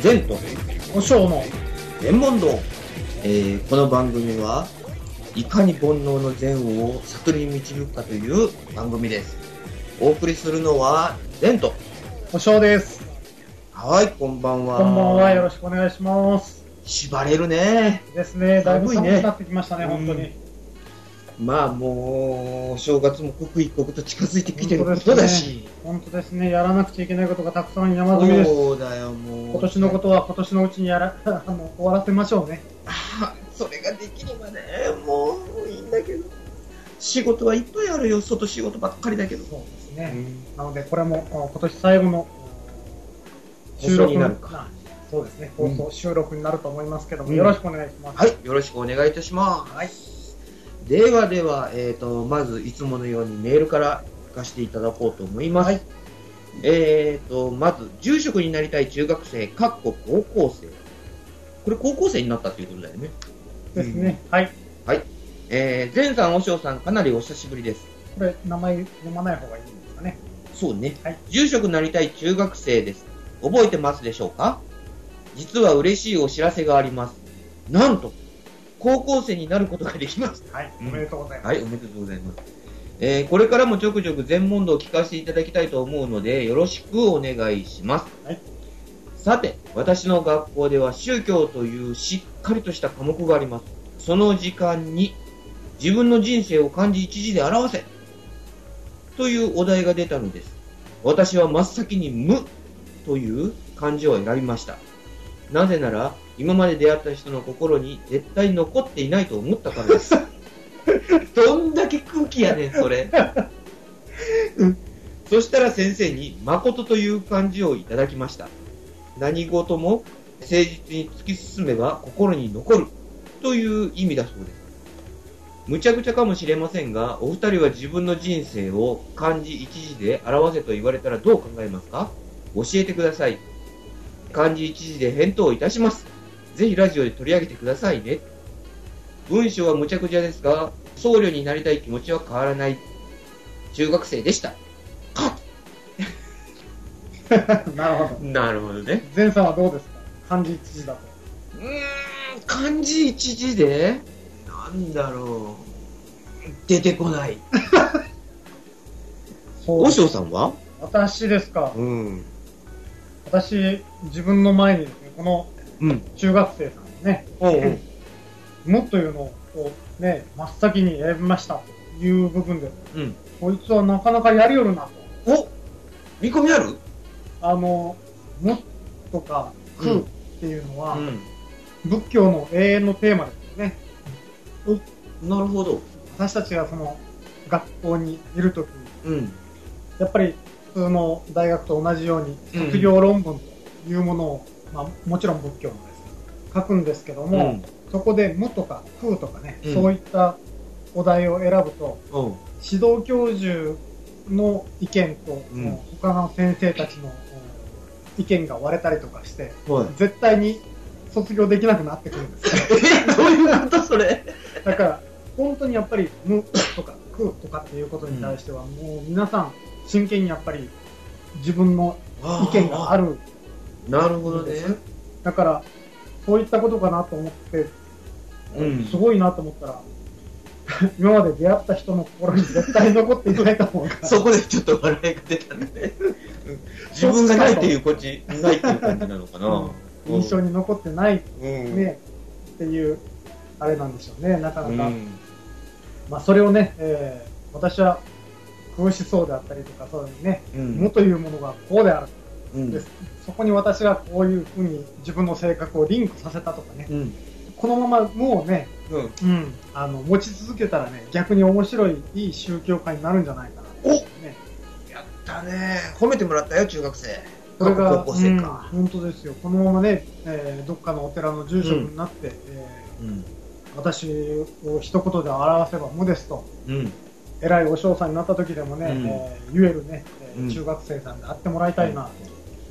善とお尚の全問答、えーこの番組はいかに煩悩の善を悟りに導くかという番組ですお送りするのは善とお尚です。はいこんばんはこんばんは。よろしくお願いします。縛れるねですね。だいぶ寒いね寒くなってきましたね、うん本当に。まあもうお正月も刻一刻と近づいてきてることだし、本当ですね。やらなくちゃいけないことがたくさん山積みです。そうだよもう今年のことは今年のうちにやら、あの、終わらせましょうね。あそれができればねもういいんだけど仕事はいっぱいあるよ外仕事ばっかりだけどそうですね。うんなので、これもあ今年最後の放送になるかあそうですね。放うん送、収録になると思いますけども、うんよろしくお願いします。はい、よろしくお願いいたします。はい。ではでは、えっ、と、まずいつものようにメールから書かせていただこうと思います。はいえっ、と、まず、住職になりたい中学生、かっこ高校生。これ高校生になったっていうことだよね。ですね。はい。えー、前さん、おしょうさん、かなりお久しぶりです。これ、名前読まない方がいいんですかね。そうね。はい住職になりたい中学生です。覚えてますでしょうか？実は嬉しいお知らせがあります。なんと、高校生になることができました。はい。おうんめでとうございます。はい、おめでとうございます。えーこれからもちょくちょく全問答を聞かせていただきたいと思うので、よろしくお願いします。はいさて、私の学校では宗教というしっかりとした科目があります。その時間に自分の人生を漢字一字で表せというお題が出たのです。私は真っ先に無という漢字を選びました。なぜなら、今まで出会った人の心に絶対残っていないと思ったからです。どんだけ空気やねん、それ。そしたら先生に、誠という漢字をいただきました。何事も誠実に突き進めば心に残るという意味だそうです。むちゃくちゃかもしれませんが、お二人は自分の人生を漢字一字で表せと言われたらどう考えますか？教えてください。漢字一字で返答いたします。ぜひラジオで取り上げてくださいね。文章はむちゃくちゃですが、僧侶になりたい気持ちは変わらない。中学生でした。なるほど。なるほどね。前さんはどうですか？漢字一字だと。うーん、漢字一字で？なんだろう。出てこない。そうおしょうさんは？私ですか。うん。私、自分の前にですね、このうん。中学生さんね、おうおう。無というのをね、真っ先に選びましたという部分で、うん。こいつはなかなかやりよるなと。お見込みある？あの、無とか空っていうのは、ん。仏教の永遠のテーマですよね。なるほど。私たちがその学校にいるときに、うん。やっぱり普通の大学と同じようにうん卒業論文というものを、まあ、もちろん仏教のですね書くんですけども、そこで無とか空とかね、うんそういったお題を選ぶとうん。指導教授の意見と、うん他の先生たちのうん意見が割れたりとかしてはい。絶対に卒業できなくなってくるんですよ え、どういうことそれ？だから本当にやっぱり無とか空とかっていうことに対しては、もう皆さん真剣にやっぱり自分の意見がある。るなるほどね。だからそういったことかなと思って、うんすごいなと思ったら 今まで出会った人の心に絶対残っていないと思うからそこでちょっと笑いが出たね。自分がないっていうこっち、ないっていう感じなのかな。うん印象に残ってないうん。ね、っていうあれなんでしょうねなかなか、うん。まあ、それをね、えー私は空しそうであったりとかそういうね、うん無というものがこうであるうんですそこに私がこういうふうに自分の性格をリンクさせたとかねうん。このまま無をね、うん。うん、あの持ち続けたらね逆に面白いいい宗教家になるんじゃないかなおねやったね。褒めてもらったよ、中学生。これが高校生か。うん、本当ですよこのままね、えーどっかのお寺の住職になって、えうん。ー私を一言で表せば無ですとうん。偉いお嬢さんになった時でもね、うんえー言えるね、え中学生さんであってもらいたいなと、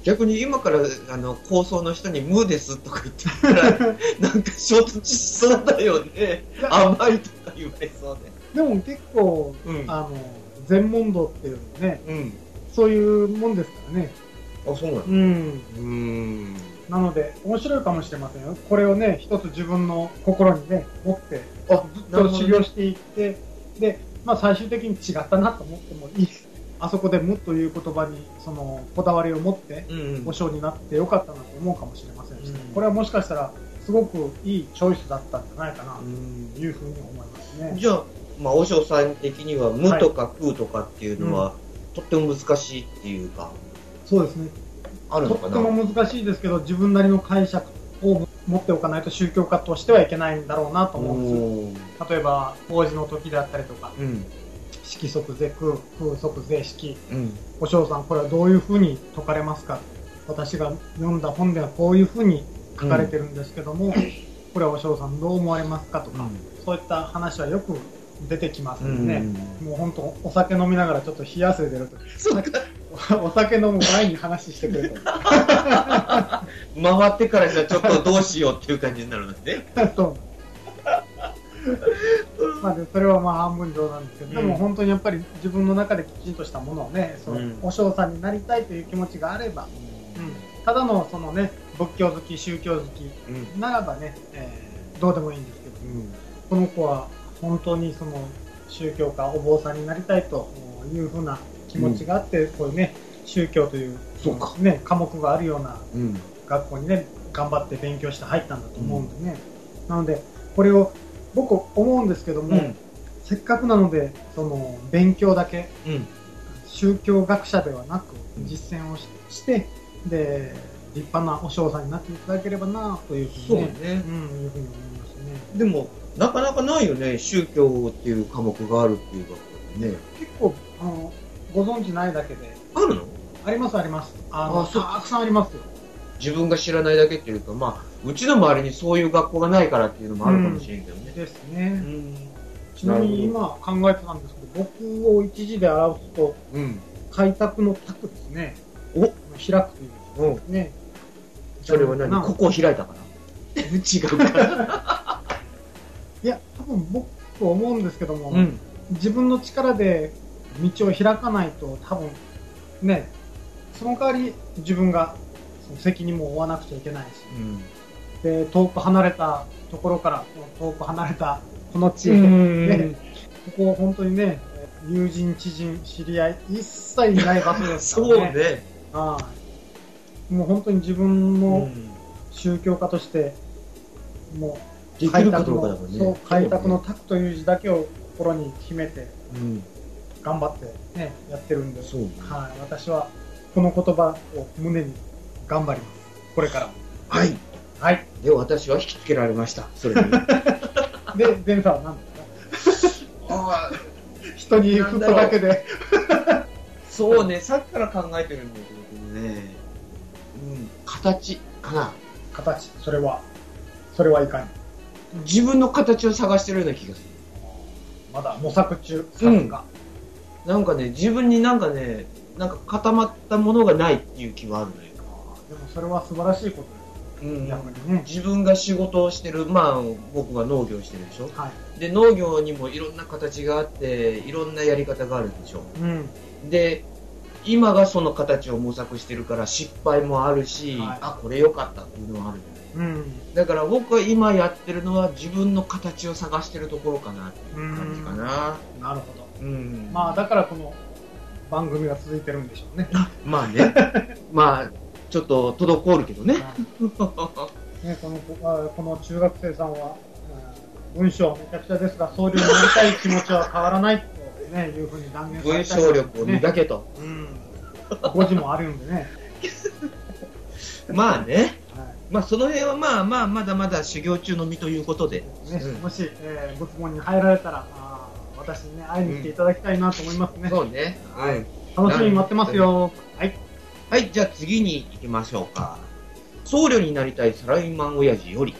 逆に今からあの構想の人に「無です」とか言ってたら なんか衝突しそうだよね。甘いとか言われそうでも結構、でうん。あの全問答っていうのねうん。そういうもんですからね。あそうなの？うん。うーん。なので、面白いかもしれませんよ。これをね、一つ自分の心にね、持って、あずっと修行していって、で、まあ最終的に違ったなと思ってもいい。あそこで無という言葉に、その、こだわりを持って、保証になってよかったなと思うかもしれませんし、うんこれはもしかしたら、すごくいいチョイスだったんじゃないかな、うんというふうに思いますね。じゃあ、まあ、和尚さん的には、無とか空とかっていうのは、とっても難しいっていうか、そうですね。あるとっても難しいですけど、自分なりの解釈を持っておかないと宗教家としてはいけないんだろうなと思うんです。例えば、法事の時であったりとか、うん。色即是空、空即是色、うん。お嬢さん、これはどういうふうに説かれますか？私が読んだ本ではこういうふうに書かれてるんですけども、これはお嬢さんどう思われますかとか、そういった話はよく出てきますうんんでね、もう本当、お酒飲みながらちょっと冷や汗出ると。お酒飲む前に話してくれと。回ってからじゃちょっとどうしようっていう感じになるんですね。まあでそれはまあ半分冗談ですけど、でも本当にやっぱり自分の中できちんとしたものをね、そのうんお嬢さんになりたいという気持ちがあれば、うん、ただのそのね、仏教好き、宗教好きうん。ならばね、えーどうでもいいんですけど、うん。この子は本当にその宗教家、お坊さんになりたいというふうな気持ちがあって、こういうね、宗教というそうかね、科目があるようなうん。学校にね、頑張って勉強して入ったんだと思うんでね。なので、これを僕思うんですけども、うん。せっかくなので、その勉強だけ、うん。宗教学者ではなくうん実践をしして、で、立派なお嬢さんになっていただければなというふそううにね、ね。うん、いうふうに思いますね。でも、なかなかないよね。宗教っていう科目があるっていう学校ね。結構、あの、ご存知ないだけで、あるの？ありますあります。あのたくさんありますよ。自分が知らないだけっていうか、まあ、うちの周りにそういう学校がないからっていうのもあるかもしれんけどね。ですうね。ん。ちなみに今考えてたんですけど、僕を一時で表すと、うん。開拓の拓ですね。お開くといううん。ね。それは何？なここを開いたかな違うか。いや、多分僕思うんですけども、うん。自分の力で道を開かないと多分、ね、その代わり自分が責任も負わなくちゃいけないし、うん。で、遠く離れたところから、遠く離れたこの地へ、うん ね、ここ本当にね、友人、知人、知り合い、一切いない場所ですからね。そうね。はい。もう本当に自分うのん。宗教家として、もうできるかどうかだもんね。そう開拓の拓という字だけを心に秘めてうん。頑張ってねやってるんで、ねはい、私はこの言葉を胸に頑張りますこれからもはい。はいで、私は引きつけられました。それに。で前さんは何ですか？ああ、人に振っただけでそうね、さっきから考えてるんだけどね。うん、形かな。形それはそれはいかに自分の形を探してるような気がする。まだ模索中さすが、なんかね、自分になんかね、なんか固まったものがないっていう気はあるのよ。それは素晴らしいことうん。逆にね。自分が仕事をしてる、まあ僕が農業してるでしょ。はい。で、農業にもいろんな形があって、いろんなやり方があるでしょ。うん。で、今がその形を模索してるから失敗もあるし、はい。あ、これ良かったっていうのはあるじゃないうん。だから僕は今やってるのは自分の形を探してるところかなっていう感じかな。なるほど。うん。まあだからこの番組が続いてるんでしょうね。まあね。まあ、ちょっと滞るけどね。ね、このあこの中学生さんは、うん文章めちゃくちゃですが、僧侶になりたい気持ちは変わらないと、ね、いうふうに断言され文たり章力を磨けと。うん、もあるんでね、まあね。はまあその辺はまあまあまだまだ修行中の身ということで。いねうんもし、えー、仏門に入られたら、あー私にね、会いに来ていただきたいなと思いますね。そうね。はい。楽しみに待ってますよ。はい。はい、じゃあ次に行きましょうか。僧侶になりたいサラリーマン親父より。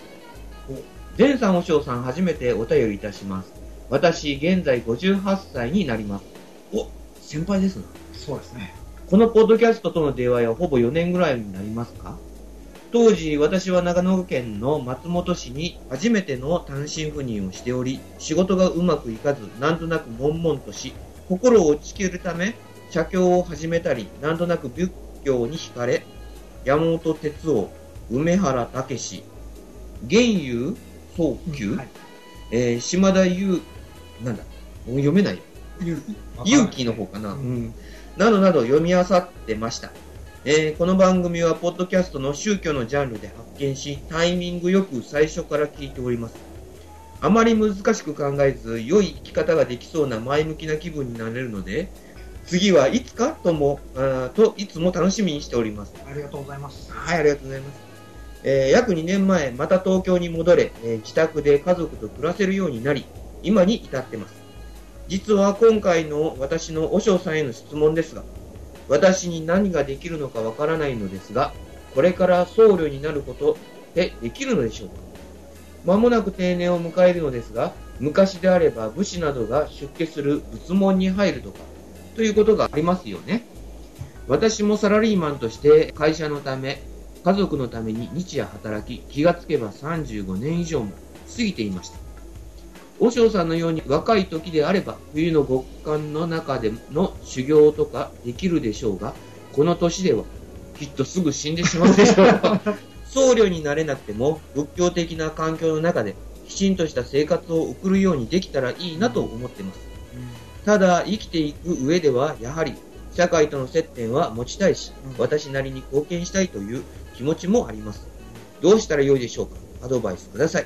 前さんおしょうさん初めてお便りいたします。私、現在58歳になります。お、先輩ですな。そうですね。このポッドキャストとの出会いはほぼ4年ぐらいになりますか？当時、私は長野県の松本市に初めての単身赴任をしており、仕事がうまくいかず、なんとなく悶々とし、心を落ち切るため、写経を始めたり、なんとなく仏教に惹かれ、山本哲夫、梅原武史、玄遊早急、はいえー島田優、なんだ、もう読めないよ。勇勇気の方かな、うんうんなどなど読み漁ってました。えーこの番組はポッドキャストの宗教のジャンルで発見し、タイミングよく最初から聞いております。あまり難しく考えず、良い生き方ができそうな前向きな気分になれるので、次はいつかとも、あーといつも楽しみにしております。ありがとうございます。はい、ありがとうございます。えー約2年前、また東京に戻れ、えー自宅で家族と暮らせるようになり、今に至ってます。実は今回の私の和尚さんへの質問ですが、私に何ができるのかわからないのですが、これから僧侶になることってできるのでしょうか？間もなく定年を迎えるのですが、昔であれば武士などが出家する仏門に入るとか、ということがありますよね。私もサラリーマンとして会社のため、家族のために日夜働き、気がつけば35年以上も過ぎていました。和尚さんのように若い時であれば、冬の極寒の中での修行とかできるでしょうが、この年ではきっとすぐ死んでしまうでしょう。僧侶になれなくても、仏教的な環境の中で、きちんとした生活を送るようにできたらいいなと思っています。ただ、生きていく上では、やはり、社会との接点は持ちたいし、うん私なりに貢献したいという気持ちもあります。どうしたらよいでしょうか？アドバイスください。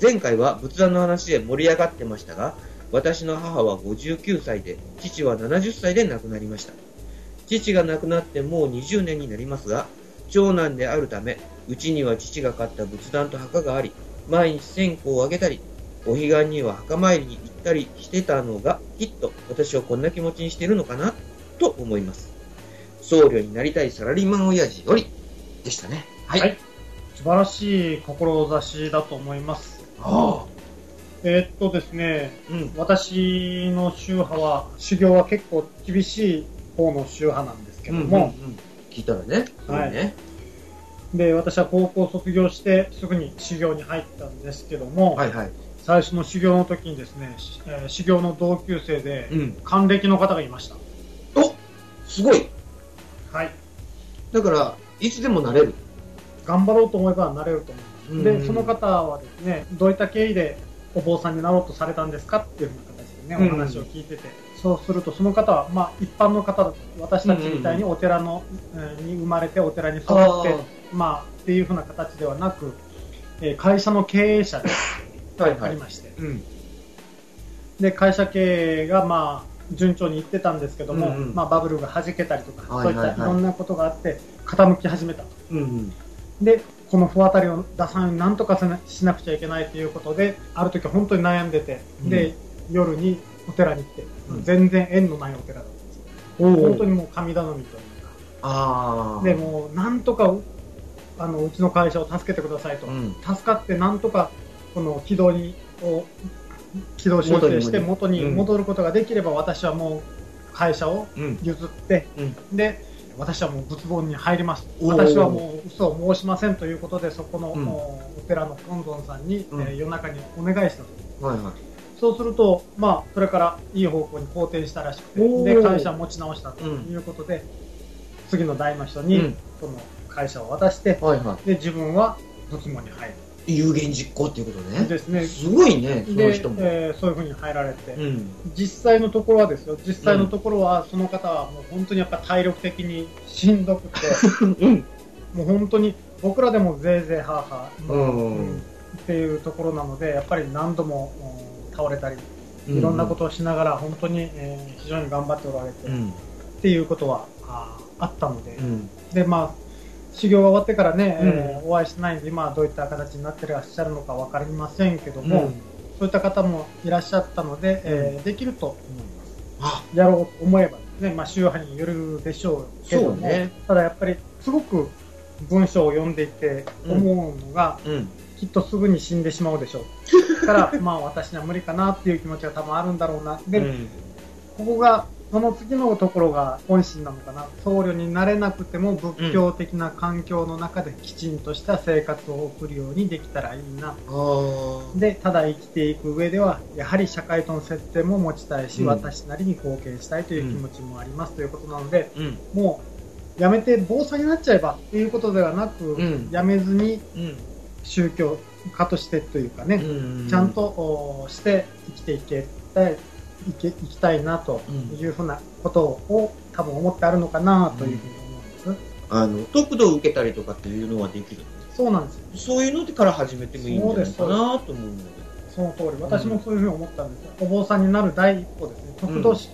前回は仏壇の話で盛り上がってましたが、私の母は59歳で、父は70歳で亡くなりました。父が亡くなってもう20年になりますが、長男であるため、うちには父が買った仏壇と墓があり、毎日線香をあげたり、お彼岸には墓参りに行ったりしてたのが、きっと私をこんな気持ちにしているのかな、と思います。僧侶になりたいサラリーマン親父より、でしたね。はい。はい素晴らしい志だと思います。あえーっとですね、あ。うん。私の宗派は、修行は結構厳しい方の宗派なんですけども、うんうんうん聞いたらね。はいね。で、私は高校卒業してすぐに修行に入ったんですけども、はいはい。最初の修行の時にですね、しえー修行の同級生で、うん。還暦の方がいました。おすごい。はい。だから、いつでもなれる。頑張ろうと思えばなれると思います。うんで、その方はですね、どういった経緯でお坊さんになろうとされたんですかっていうふうな形でね、うんお話を聞いてて、そうするとその方は、まあ一般の方だと、私たちみたいにお寺の、えーに生まれてお寺に育って、まあっていうふうな形ではなく、えー会社の経営者ではいはい。ありまして、うん。で、会社経営がまあ順調にいってたんですけども、うんうんまあバブルが弾けたりとか、はいはいはいそういったいろんなことがあって、傾き始めたと。うんうん。で、この不当たりを出さんようになんとかしなくちゃいけないということで、ある時本当に悩んでて、で、夜にお寺に行って、うん全然縁のないお寺だったんです本当にもう神頼みというああ。か。で、もうなんとか、あの、うちの会社を助けてくださいと。うん。助かってなんとか、この軌道に、を軌道修正して元に戻ることができれば、私はもう会社をうん。譲って、うんで、私はもう仏門に入ります。私はもう嘘を申しませんということで、そこの、お寺の本尊さんに、うんえー夜中にお願いしたと。はいはい。そうすると、まあ、それからいい方向に好転したらしくて、で、会社を持ち直したということで、次の代の人に、うんその会社を渡して、はいはで、自分は仏門に入る。い。有言実行っていうことね。ですね。すごいね、そので、人も。えーそういうふうに入られて、うん。実際のところはですよ、実際のところは、その方はもう本当にやっぱ体力的にしんどくて、うん。もう本当に僕らでもぜいぜいはーはー、うんうんっていうところなので、やっぱり何度もうん倒れたり、うんいろんなことをしながら本当に、えー非常に頑張っておられて、っうん。ていうことはあーあったので、うん。で、まあ、修行が終わってからね、えーお会いしてないんで、今はどういった形になってらっしゃるのか分かりませんけども、そういった方もいらっしゃったので、えーできると思います。あ、やろうと思えばですね、まあ、宗派によるでしょうけども、ねただやっぱりすごく文章を読んでいて思うのが、うん。きっとすぐに死んでしまうでしょう。だから、まあ私には無理かなっていう気持ちが多分あるんだろうな。で、うんここが、その次のところが本心なのかな。僧侶になれなくても仏教的な環境の中できちんとした生活を送るようにできたらいいな。ああ。で、ただ生きていく上では、やはり社会との接点も持ちたいし、うん私なりに貢献したいという気持ちもありますということなので、うん。もう、やめて坊さんになっちゃえばっていうことではなく、うんやめずにうん。宗教家としてというかね、うんちゃんとおして生きていけたい、いけいきたいなというふうなことを多分思ってあるのかなというふうに思うんです。あの、得度を受けたりとかっていうのはできる。そうなんですよ。そういうのから始めてもいいんじゃないかなと思うので。その通り。私もそういうふうに思ったんですよ。お坊さんになる第一歩ですね。得度式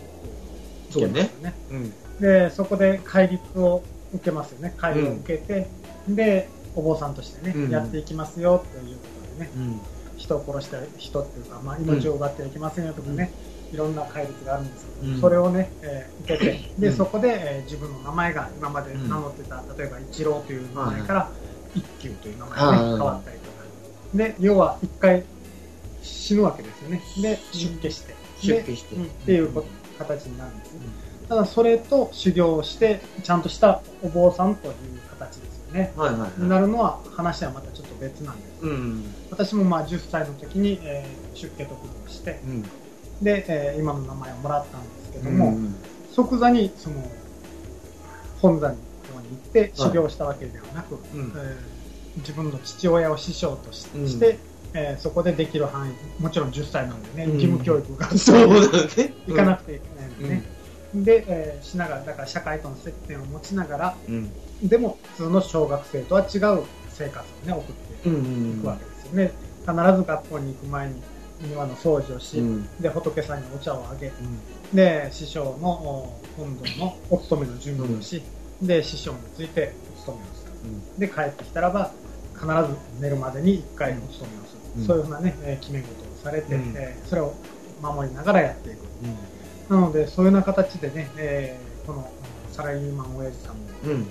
うのを受けますよね。うん。で、そこで戒律を受けますよね。戒律を受けて、で、お坊さんとしてね、うんやっていきますよということでね、うん。人を殺した人っていうか、まあ、命を奪ってはいけませんよとかね、いろんな戒律があるんですけど、うんそれをね、えー受けて、で、うんそこで、えー自分の名前が今まで名乗ってた、例えば一郎という名前から、一休という名前がね、はい変わったりとか。で、要は一回死ぬわけですよね。で、出家して。で出家して。うんっていう形になるんですね。ただそれと修行をして、ちゃんとしたお坊さんという形ですよね。はいはいはい。になるのは話はまたちょっと別なんです。うん。私もまあ10歳の時に、えー出家得度をして、うん。で、えー今の名前をもらったんですけども、うん即座にその本山に行って修行したわけではなく、うんえー自分の父親を師匠としうんえーそこでできる範囲、もちろん10歳なんでね、うん義務教育が。行かなくていけないんでね。で、えーしながら、だから社会との接点を持ちながら、うん。でも普通の小学生とは違う生活をね、送って。いくわけですよね。必ず学校に行く前に庭の掃除をし、うん。で、仏さんにお茶をあげ、で、師匠のお本堂のお勤めの準備をし、で、師匠についてお勤めをする。で、帰ってきたらば、必ず寝るまでに1回お勤めをする。うんそういうふうなね、えー決め事をされて、うんえーそれを守りながらやっていく。なので、そういうような形でね、えーこのサラリーマン親父さんもうん。うん。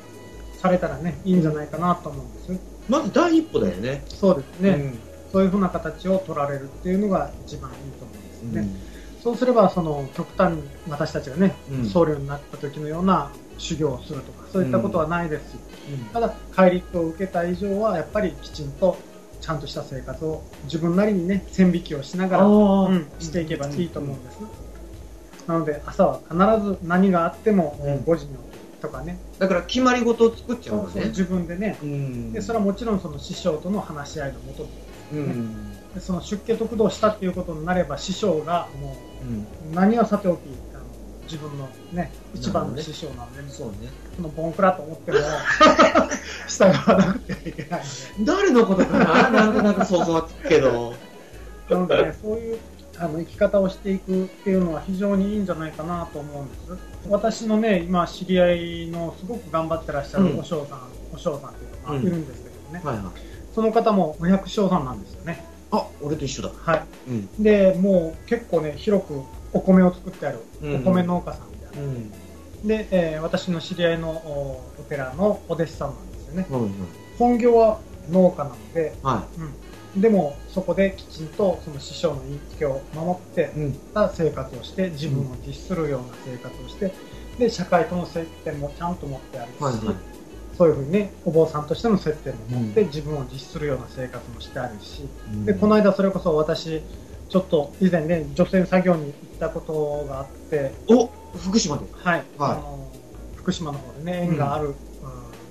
されたらね、いいんじゃないかなと思うんです。まず第一歩だよね。そうですね、そういうふうな形を取られるっていうのが一番いいと思うんですよね。そうすれば、その極端に私たちがね、うん。僧侶になった時のような修行をするとか、そういったことはないですし、うん。ただ、戒律を受けた以上は、やっぱりきちんと、ちゃんとした生活を自分なりにね、線引きをしながら、うん、していけばいいと思うんです。なので、朝は必ず何があっても、うん。5時に起きるとかね、だから決まり事を作っちゃうのね。そうそう自分でね、うん。で、それはもちろんその師匠との話し合いのもとでうん。でその出家得度をしたっていうことになれば、師匠がもうん。う何はさておき、あの自分のね、一番の師匠なんで、そうね。そのボンクラと思っても、従わなくてはいけない。誰のことかな？なんとなく想像はつくけど。なのでね、そういうあの生き方をしていくっていうのは非常にいいんじゃないかなと思うんです。私のね、今知り合いのすごく頑張ってらっしゃるうんお嬢さん、お嬢さんっていうのがうんいるんですけどね、はいはい。その方もお百姓さんなんですよね。あ、俺と一緒だ。はうん。い。で、もう結構ね、広くお米を作ってあるうんお米農家さんである。うん。で、えー私の知り合いのおお寺のお弟子さんなんですよね。うん。本業は農家なので、はうん、でもそこできちんとその師匠の言いつけを守ってい。うん。た生活をして自分を律するような生活をしてで社会との接点もちゃんと持ってあるし、はいはいそういうふうにねお坊さんとしての接点も持って、うん。自分を律するような生活もしてあるしうん。でこの間それこそ私ちょっと以前ね除染作業に行ったことがあって、お福島で？はい。はい。あの福島の方でね縁がある、うん。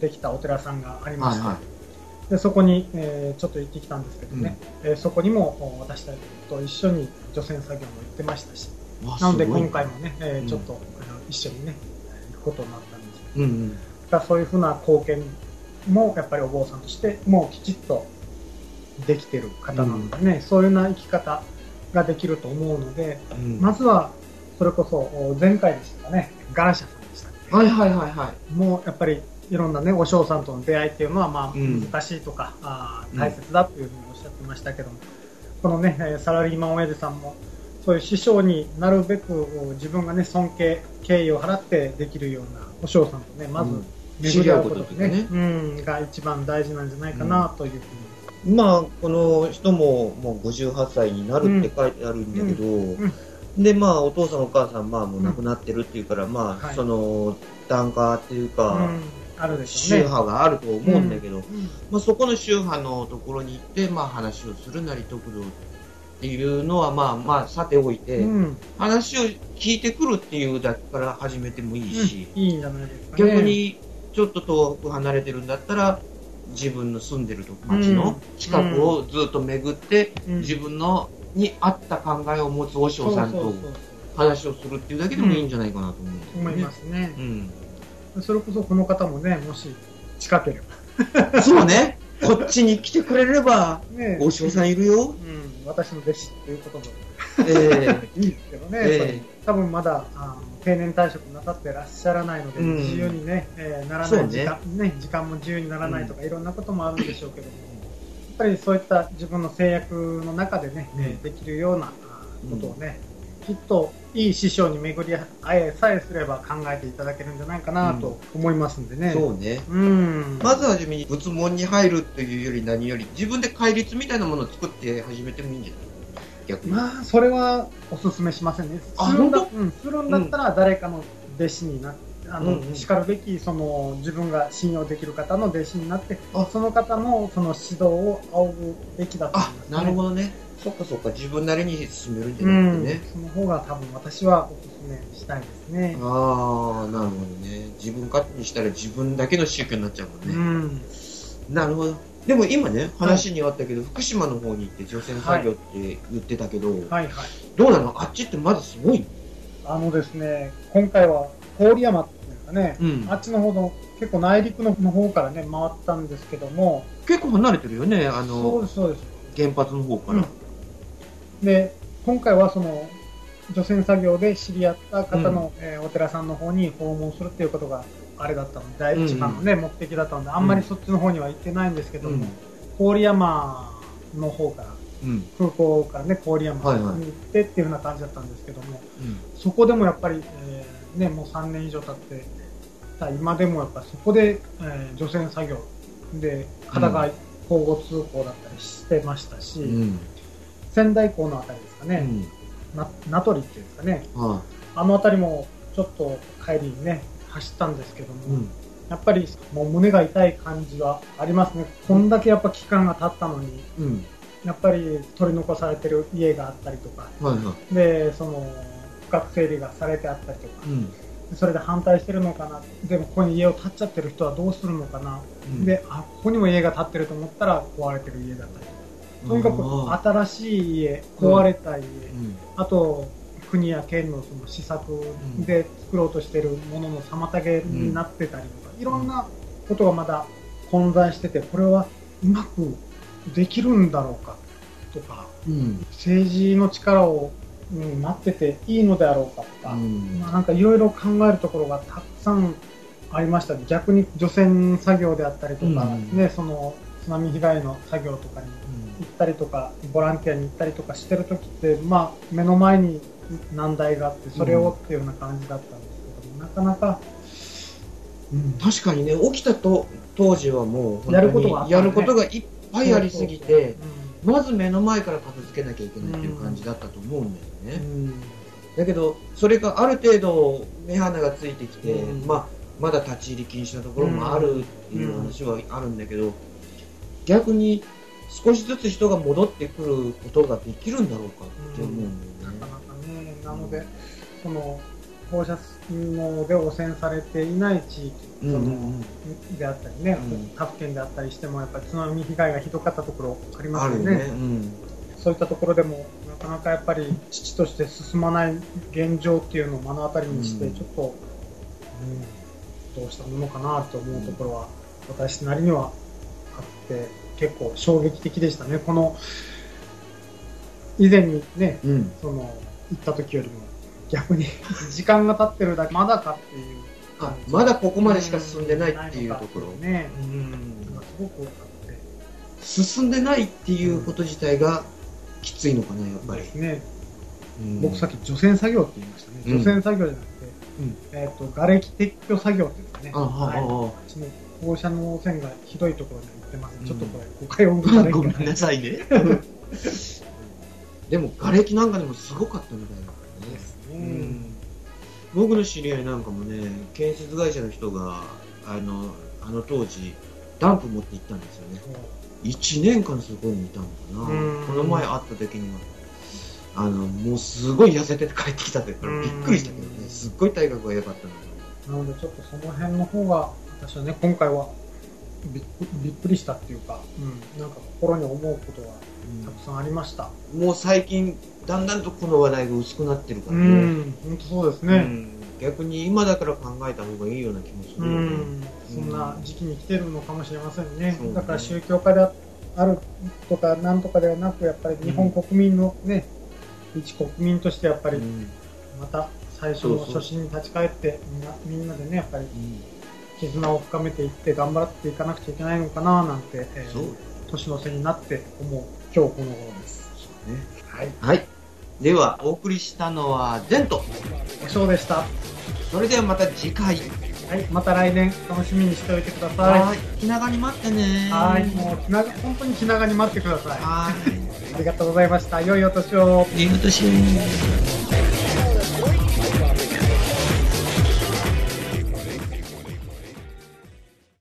できたお寺さんがありまして、はいはでそこに、えーちょっと行ってきたんですけどね、えーそこにもお私たちと一緒に除染作業も行ってましたしわなので今回もね、えーうん。ちょっと、一緒にね行くことになったんですようんうん。だからそういうふうな貢献もやっぱりお坊さんとしてもうきちっとできてる方なのでね、そういうような生き方ができると思うので、うん。まずはそれこそお前回でしたかねガーシャさんでしたっけ？はいはいはいはもうやっぱりいろんなね、お嬢さんとの出会いっていうのは、まあ、うん。難しいとか、うん。大切だというふうにおっしゃってましたけども、このね、えーサラリーマン親父さんも、そういう師匠になるべく、自分がね、尊敬、敬意を払ってできるようなお嬢さんとね、まずうん巡り合うこと知り合うね、うん、が一番大事なんじゃないかなというふうに。い。まあ、この人ももう58歳になるって書いてあるんだけど、んで、まあ、お父さんお母さん、まあ、もう亡くなってるっていうから、まあ、はいその、檀家っていうか、うん、あるでしょ宗うね。派があると思うんだけど、うんまあ、そこの宗派のところに行って、まあ、話をするなり得度っていうのは、まあまあ、さておいて、うん、話を聞いてくるっていうだけから始めてもいいし、いいんじゃないですかね。逆に、ちょっと遠く離れてるんだったら、自分の住んでると町の近くをずっと巡って、うん自分のに合った考えを持つ和尚さんと話をするっていうだけでもいいんじゃないかなと思うんですよね。思いますねう。ん。それこそこの方もね、もし近ければ。そうね。こっちに来てくれれば、ね和尚さんいるよ。うん、私の弟子っていうこともえいいですけどね、ええ。それ多分まだあの定年退職なさってらっしゃらないので、うん。自由にね、えーならない時間ね時間も自由にならないとか、いろんなこともあるんでしょうけども、やっぱりそういった自分の制約の中でね、うん。えーできるようなあことをね、きっといい師匠に巡り会えさえすれば考えていただけるんじゃないかなと思いますんでえね。そうね。うん、まずはじめに仏門に入るというより何より自分で戒律みたいなものを作って始めてもいいんじゃない？逆に。まあ、それはお勧めしませんね。あするんだ本うん、するんだったら誰かの弟子になって、あの、うんうんしかるべき、その、自分が信用できる方の弟子になってあ、その方のその指導を仰ぐべきだと思いあます、、ね。なるほどね。そっかそっか、自分なりに進めるんじゃうん、なくてね。その方が多分私はお勧めしたいですね。ああ、なるほどね。自分勝手にしたら自分だけの宗教になっちゃうもんね。うん。なるほど。でも今ね、話にはあったけど、福島の方に行って除染作業って言ってたけど、はい。はい。どうなの？あっちってまだすごいあのですね、今回は郡山っていうかね、うん。あっちの方の、結構内陸の方からね、回ったんですけども、結構離れてるよね、あそうの、です、そうです。原発の方から。うん。で今回はその除染作業で知り合った方の、えーお寺さんの方に訪問するっていうことがあれだったの。で第一番の、ね目的だったのであんまりそっちの方には行ってないんですけども、郡山の方からうん。空港からね郡山に行ってっていうな感じだったんですけども、そこでもやっぱり、えーね、もう3年以上経ってた今でもやっぱりそこで、えー除染作業で方が交互通行だったりしてましたし、うん。仙台港のあたりですかね、うん。な名取っていうんですかね、はあのあたりもちょっと帰りにね、走ったんですけども、い。うん。やっぱりもう胸が痛い感じはありますね。こんだけやっぱ期間が経ったのに、うん。やっぱり取り残されてる家があったりとか、はいはい。で、その、区画整理がされてあったりとか、うん。それで反対してるのかな、でもここに家を建っちゃってる人はどうするのかな、うん、で、あ、ここにも家が建ってると思ったら壊れてる家だったりとか、とにかあく新しい家、壊れた家、ーうん。あと国や県のその施策で作ろうとしているものの妨げになってたりとか、いろんなことがまだ混在してて、これはうまくできるんだろうかとか、うん。政治の力を、うん、待ってていいのであろうかとか、うんまあ、なんかいろいろ考えるところがたくさんありましたね。逆に除染作業であったりとか、うんね、その津波被害の作業とかに行ったりとか、ボランティアに行ったりとかしてる時って、まあ、目の前に難題があって、それをっていうような感じだったんですけども、なかなか、うん。確かにね、起きたと当時はもうやることがねやることがいっぱいありすぎて、うまず目の前から片付けなきゃいけないっていう感じだったと思うんだよね。ん。だけど、それがある程度目鼻がついてきて、うん。まあ、まだ立ち入り禁止なところもあるっていう話はあるんだけど、逆に少しずつ人が戻ってくることができるんだろうかって思うんだよね。なので、その放射能で汚染されていない地域、そのであったりね、うん他府県であったりしても、やっぱり津波被害がひどかったところありうん、ますよね。ね。うんそういったところでも、なかなかやっぱり父として進まない現状っていうのを目の当たりにして、うんちょっと、うん、どうしたものかなと思うところは、私なりにはあって、結構衝撃的でしたね。この、以前にね、うんその、行った時よりも、逆に 時間が経ってるだけ、まだかっていうあ。まだここまでしか進んでないっていうところ。ね、すごくあって、進んでないっていうこと自体がきついのかな、やっぱり。ね、うん。僕さっき除染作業って言いましたね。うん。除染作業じゃなくて、うん。えっ、と、瓦礫撤去作業っていうんですかね。放射能汚染がひどいところに行ってます、うん。ちょっとこれ、誤解を生むあ、ごめんなさいね。でも、瓦礫なんかでもすごかったみたいだからね。うね。ん僕の知り合いなんかもね、建設会社の人が、あの、あの当時、ダンプ持って行ったんですよね。1年間そこにいたのかうんな。この前会った時には、あの、もうすごい痩せてて帰ってきたってからびっくりしたけどね、すっごい体格が良かったのに。なので、ちょっとその辺の方が、私はね、今回はびっくびっくりしたっていうか、うん、なんか心に思うことがたくさんありました。もう最近、だんだんとこの話題が薄くなってるかうらね。ん、本当そうですね。うん。逆に今だから考えた方がいいような気もすうるよね。ん、そんな時期に来てるのかもしれませんね。ね。だから宗教家であるとかなんとかではなく、やっぱり日本国民のね、一国民としてやっぱりうん。また最初の初心に立ち返ってみんなみんなでね、やっぱり絆を深めていって頑張っていかなくちゃいけないのかななんて、えー年の瀬になって思う今日この頃です。ね。はい。はい。では、お送りしたのはゼント。おしょうでした。それではまた次回。はい。また来年楽しみにしておいてください。はい。気長に待ってね。はい。もう気長、本当に気長に待ってください。はい。ありがとうございました。良いお年を。いいお年を